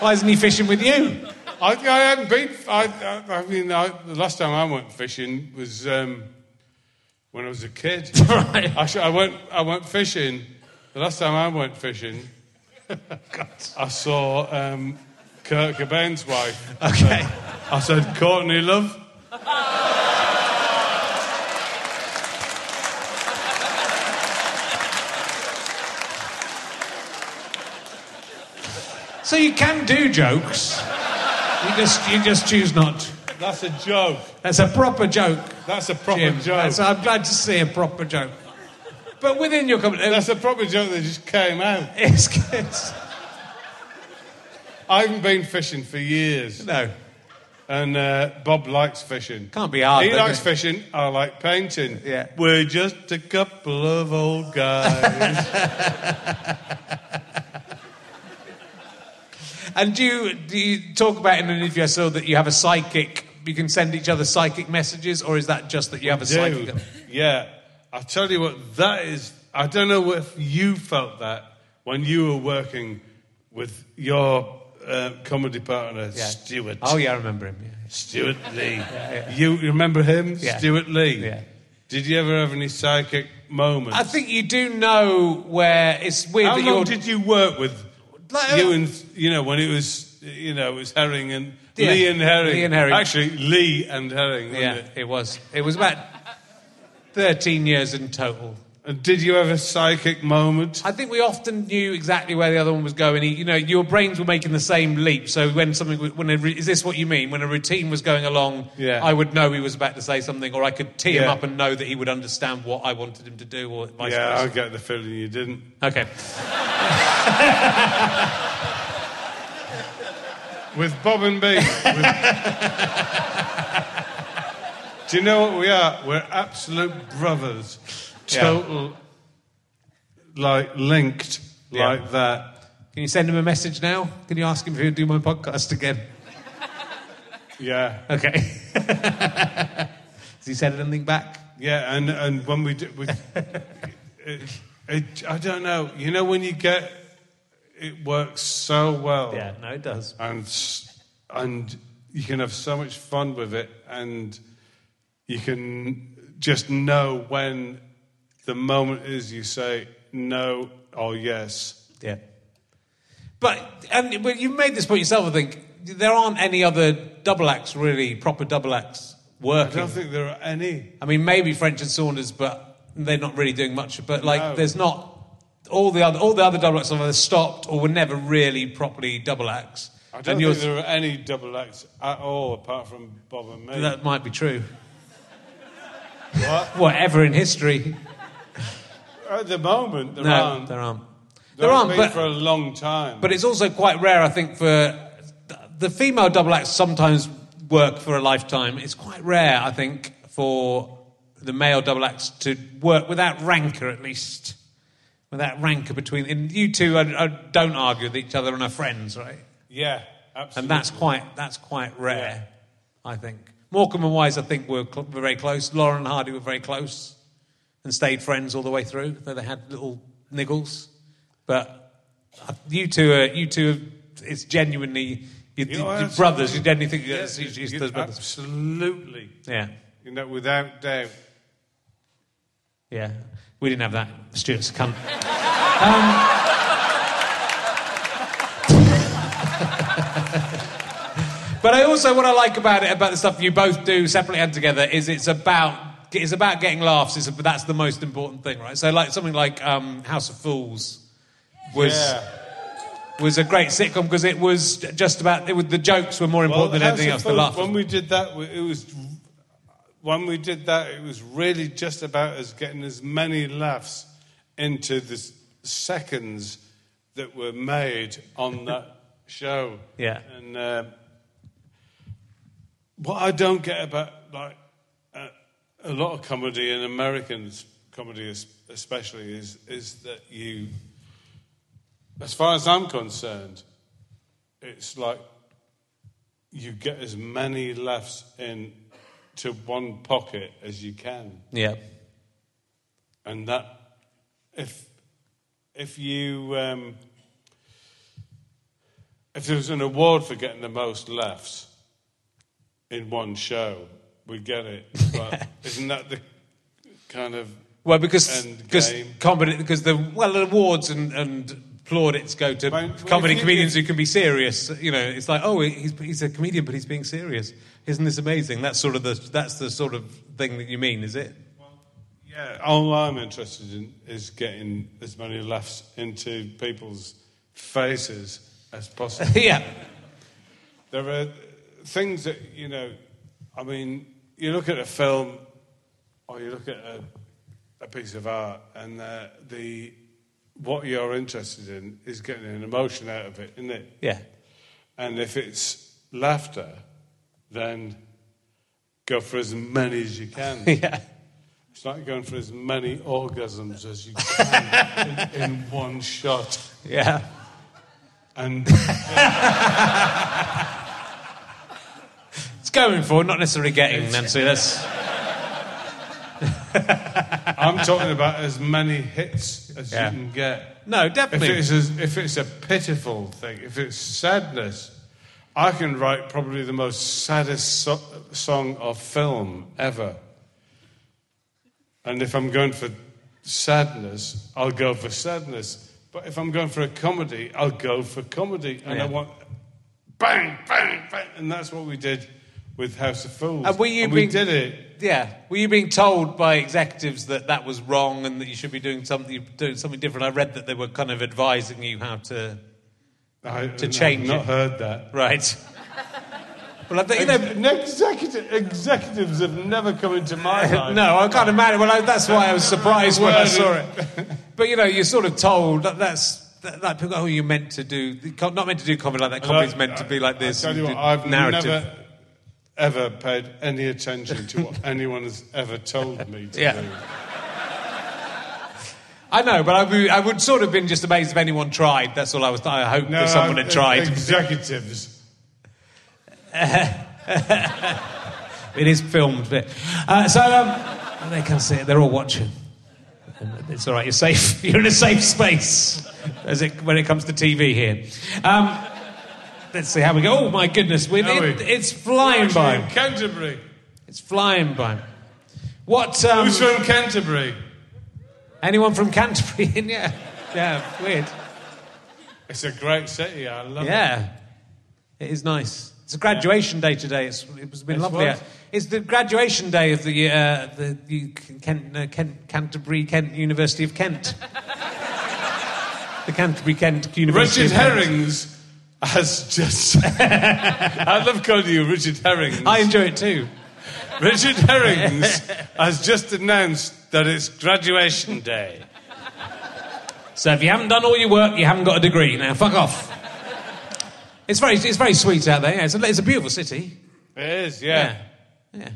Why isn't he fishing with you? I, I haven't been. I, I, I mean, I, the last time I went fishing was um, when I was a kid. Right. Actually, I went. I went fishing. The last time I went fishing, I saw um, Kurt Cobain's wife. Okay. I said, "Courtney, love." So you can do jokes. You just you just choose not. to. That's a joke. That's a proper joke. That's a proper Jim. joke. That's- I'm glad to see a proper joke. But within your company, That's a proper joke that just came out. it's, it's I haven't been fishing for years. no. And uh, Bob likes fishing. Can't be hard, He likes it? fishing. I like painting. Yeah. We're just a couple of old guys. And do you do you talk about in an interview I saw that you have a psychic? You can send each other psychic messages, or is that just that you have a psychic? Yeah. I tell you what, that is. I don't know if you felt that when you were working with your uh, comedy partner, Yeah. Stewart. Oh yeah, I remember him. Yeah. Stewart Lee. You, you remember him? Yeah. Stewart Lee. Yeah. Did you ever have any psychic moments? I think you do know where it's weird How that long you're. did you work with Like, uh, you and you know when it was you know it was Herring and Yeah, Lee and Herring. Lee and Herring. Actually, Lee and Herring. wasn't yeah, it? it was. It was about thirteen years in total. And did you have a psychic moment? I think we often knew exactly where the other one was going. You know, your brains were making the same leap. So when something, when a, is this what you mean? When a routine was going along, Yeah. I would know he was about to say something, or I could tee him up and know that he would understand what I wanted him to do, or vice yeah, I versa. get the feeling you didn't. Okay. With Bob and B. with- Do you know what we are? We're absolute brothers. Yeah. Total, like linked Yeah. like that. Can you send him a message now? Can you ask him if he'll do my podcast again? Yeah. Okay. Has he said anything back? Yeah, and, and when we do, we, it, it, I don't know. You know when you get, it works so well. Yeah, no, it does. and and you can have so much fun with it, and you can just know when the moment is you say no or yes. Yeah. But and but you've made this point yourself. I think there aren't any other double acts really proper double acts working. I don't think there are any. I mean, maybe French and Saunders, but they're not really doing much. But like, No. there's not all the other all the other double acts have either stopped or were never really properly double acts. I don't and think there are any double acts at all apart from Bob and me. that might be true. What? Whatever in history. At the moment, there no, aren't. there aren't. There, There aren't, been but for a long time. But it's also quite rare, I think, for the female double acts sometimes work for a lifetime. It's quite rare, I think, for the male double acts to work without rancor, at least. Without rancor between. And you two I, don't argue with each other and are friends, right? yeah, absolutely. And that's quite, that's quite rare, I think. Morecambe and Wise, I think, were, cl- were very close. Laurel and Hardy were very close and stayed friends all the way through, though they had little niggles. But uh, you two are, you two, are, it's genuinely, you, You know, you're brothers. You genuinely think Yeah, it's, it's, it's you- those brothers. Absolutely. Yeah, You know, without doubt. Yeah, we didn't have that. Stewart's come. Um, but I also, what I like about it, about the stuff you both do separately and together, is it's about it's about getting laughs. It's, that's the most important thing, right? So, like something like um, House of Fools was. Yeah was a great sitcom because it was just about it was, the jokes were more important well, than anything else. The laughter. When we did that, it was when we did that, it was really just about us getting as many laughs into the seconds that were made on that show. Yeah. And uh, what I don't get about like uh, a lot of comedy and Americans comedy especially is is that you, as far as I'm concerned, it's like you get as many laughs in to one pocket as you can, yeah. and that if if you um, if there was an award for getting the most laughs in one show, we'd get it. But isn't that the kind of Well, because because comedy because the well awards and, and plaudits go to Well, comedy you- comedians who can be serious. You know, it's like oh he's he's a comedian but he's being serious. Isn't this amazing? That's sort of the that's the sort of thing that you mean, is it? Well, yeah, all I'm interested in is getting as many laughs into people's faces as possible. yeah. There are things that, you know, I mean, you look at a film or you look at a, a piece of art and uh, the what you're interested in is getting an emotion out of it, isn't it? Yeah. And if it's laughter, then go for as many as you can. yeah. It's like going for as many orgasms as you can in, in one shot. Yeah. And It's going for, not necessarily getting, Nancy. That's I'm talking about as many hits as Yeah. you can get. no, If definitely. it's, a, if it's a pitiful thing, if it's sadness, I can write probably the most saddest so- song of film ever. And if I'm going for sadness, I'll go for sadness. But if I'm going for a comedy, I'll go for comedy. And Yeah. I want bang, bang, bang. And that's what we did with House of Fools. And were you we being- did it. Yeah. Were you being told by executives that that was wrong and that you should be doing something doing something different? I read that they were kind of advising you how to I, To change. I've not it. heard that. right. Well, I think you know. Ex- executive, executives have never come into my life. No, I can't imagine. Well, I, that's why I was surprised when I saw it. But you know, you're sort of told that that's that, that people, oh, you're meant to do not meant to do comedy like that. Comedy's meant to be like this. I you what, I've narrative. never ever paid any attention to what anyone has ever told me to Yeah. do. I know, but I would, I would sort of been just amazed if anyone tried. That's all I was. I hope that someone had tried. Executives. It is filmed, but uh, so um, they can see it. They're all watching. It's all right. You're safe. You're in a safe space as it, when it comes to TV here. Um, let's see how we go. Oh my goodness, we it, it's flying by. Canterbury. It's flying by. What? Um, Who's from Canterbury? Anyone from Canterbury? in? yeah, yeah. Weird. It's a great city. I love it. Yeah, it is nice. It's a graduation day today. It's, it's been It's lovely. what? It's the graduation day of the uh, the, the Kent, uh, Kent, Canterbury Kent University of Kent. the Canterbury Kent University. Richard of Kent. Herrings has just. I love calling you Richard Herrings. I enjoy it too. Richard Herrings has just announced that it's graduation day. So if you haven't done all your work, you haven't got a degree. Now fuck off. It's very it's very sweet out there. Yeah, it's, a, it's a beautiful city. It is, yeah. Yeah.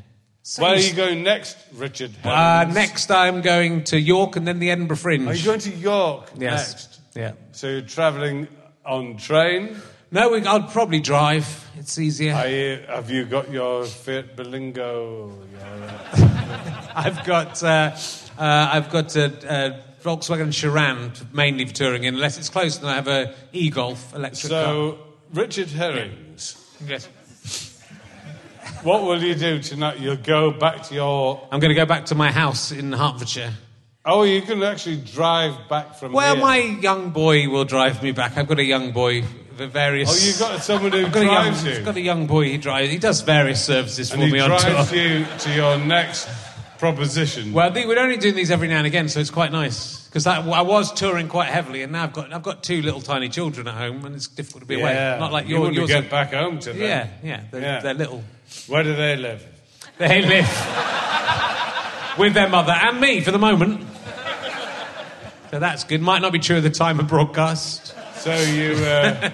Where are you going next, Richard Uh, next, I'm going to York and then the Edinburgh Fringe. Are you going to York Yes. next? Yeah. So you're travelling on train? No, we, I'll probably drive. It's easier. You, have you got your Fiat Berlingo? I've got uh, uh, I've got a, a Volkswagen Sharan mainly for touring in. Unless it's close, then I have a e-Golf electric so, Richard Herrings. Yes. what will you do tonight? You'll go back to your. I'm going to go back to my house in Hertfordshire. Oh, you can actually drive back from Well, here. my young boy will drive me back. I've got a young boy the various. Oh, you've got someone who I've got a young, drives you. I've got a young boy. He drives. He does various services for And me on drives you to your next proposition. Well, we're only doing these every now and again, so it's quite nice. Because I, was touring quite heavily, and now I've got I've got two little tiny children at home, and it's difficult to be away. Yeah. Not like you your, want to get are- back home to them. yeah, yeah, they're, Yeah. they're little. Where do they live? They live with their mother and me for the moment. So that's good. Might not be true at the time of broadcast. So you uh,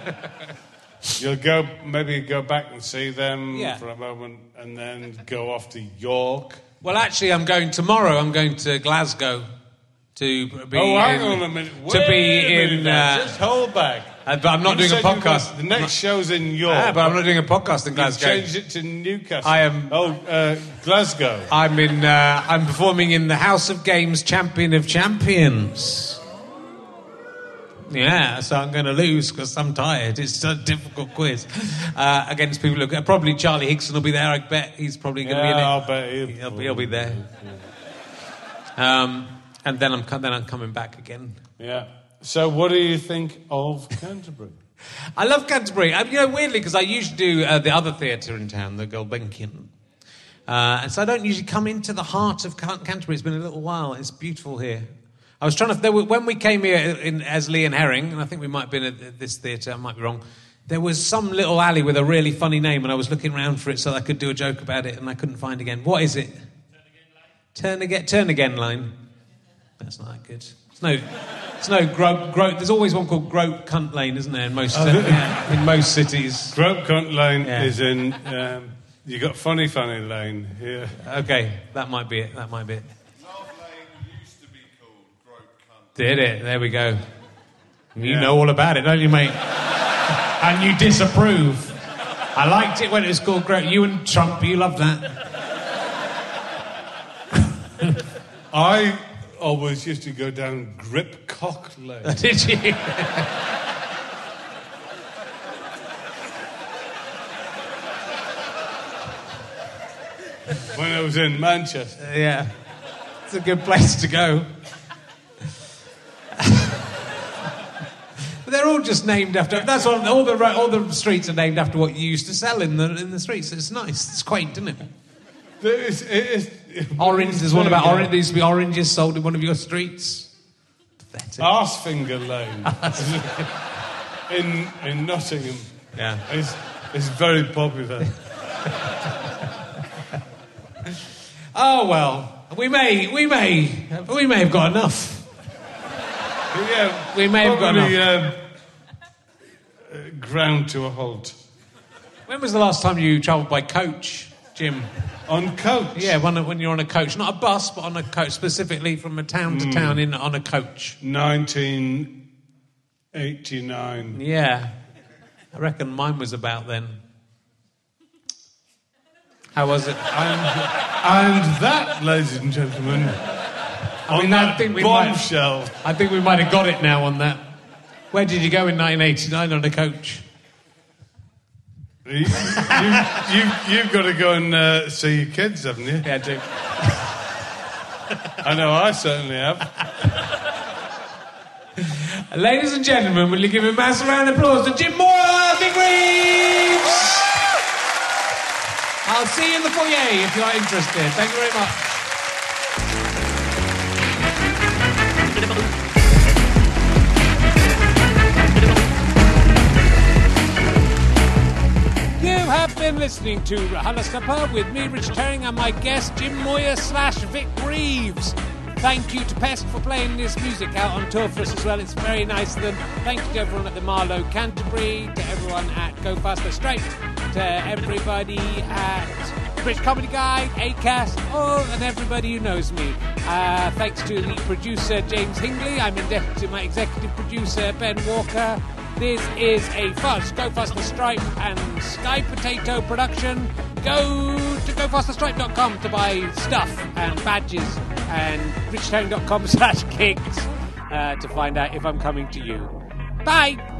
you'll go maybe go back and see them Yeah. for a moment, and then go off to York. Well, actually, I'm going tomorrow. I'm going to Glasgow to be. oh, hang in, on a minute. To be a minute in. now. Uh, Just hold back. uh, but I'm not You doing a said you've got- podcast. The next show's in York. Ah, but I'm not doing a podcast in You've Glasgow. changed it to Newcastle. I am- Oh, uh, Glasgow. I'm in. Uh, I'm performing in the House of Games Champion of Champions. Yeah, so I'm going to lose because I'm tired. It's a difficult quiz uh, against people who probably Charlie Higson will be there. I bet he's probably going to be in it. I'll bet he'll- he'll, be, there. Um, and then I'm then I'm coming back again. Yeah. So, what do you think of Canterbury? I love Canterbury. I, you know, weirdly, because I usually do uh, the other theatre in town, the Gulbenkian. Uh, and so I don't usually come into the heart of Can- Canterbury. It's been a little while. It's beautiful here. I was trying to. There were, when we came here in, as Lee and Herring, and I think we might have been at this theatre, I might be wrong. There was some little alley with a really funny name, and I was looking around for it so I could do a joke about it, and I couldn't find again. What is it? Turn again, turn again line. That's not that good. It's no, it's no grope. Gro- there's always one called Grope Cunt Lane, isn't there? In most yeah, in most cities. Grope Cunt Lane Yeah. is in. Um, you got Funny Funny Lane here. Okay, that might be it. That might be it. Did it? Mm. There we go. You Yeah. know all about it, don't you, mate? and you disapprove. I liked it when it was called Grope. You and Trump, you love that. I always used to go down Grip Cock Lane. Did you? when I was in Manchester. yeah. It's a good place to go. They're all just named after. That's all. All the all the streets are named after what you used to sell in the in the streets. It's nice. It's quaint, isn't it? There is, it is, Orange. There's one about orange. There used to be oranges sold in one of your streets. Pathetic. Arsefinger Lane in in Nottingham. Yeah. It's, it's very popular. Oh well, we may we may we may have got enough. Yeah, We may have got probably, enough. uh, ground to a halt. When was the last time you travelled by coach, Jim? On coach? Yeah, when, when you're on a coach, not a bus, but on a coach, specifically from a town to town in on a coach. 1989. Yeah, I reckon mine was about then. How was it? And, and that, ladies and gentlemen, on mean, I that think we might- bombshell. I think we might have got it now on that. Where did you go in 1989 on a coach? You, you, you, you've got to go and uh, see your kids, haven't you? Yeah, I do. I know I certainly have. Ladies and gentlemen, will you give a massive round of applause to Jim Moir, Vic Reeves? I'll see you in the foyer if you are interested. Thank you very much. Have been listening to Rahana with me, Rich Herring, and my guest, Jim Moir slash Vic Reeves. Thank you to Pest for playing this music out on tour for us as well. It's very nice of them. Thank you to everyone at the Marlowe Canterbury, to everyone at Go Faster Stripe, to everybody at British Comedy Guide, ACAST, oh, and everybody who knows me. Uh, thanks to the producer James Hingley. I'm indebted to my executive producer Ben Walker. This is a Fuzz, Go Faster Stripe and Sky Potato production. Go to gofasterstripe.com to buy stuff and badges and richtown.com slash gigs uh, to find out if I'm coming to you. Bye!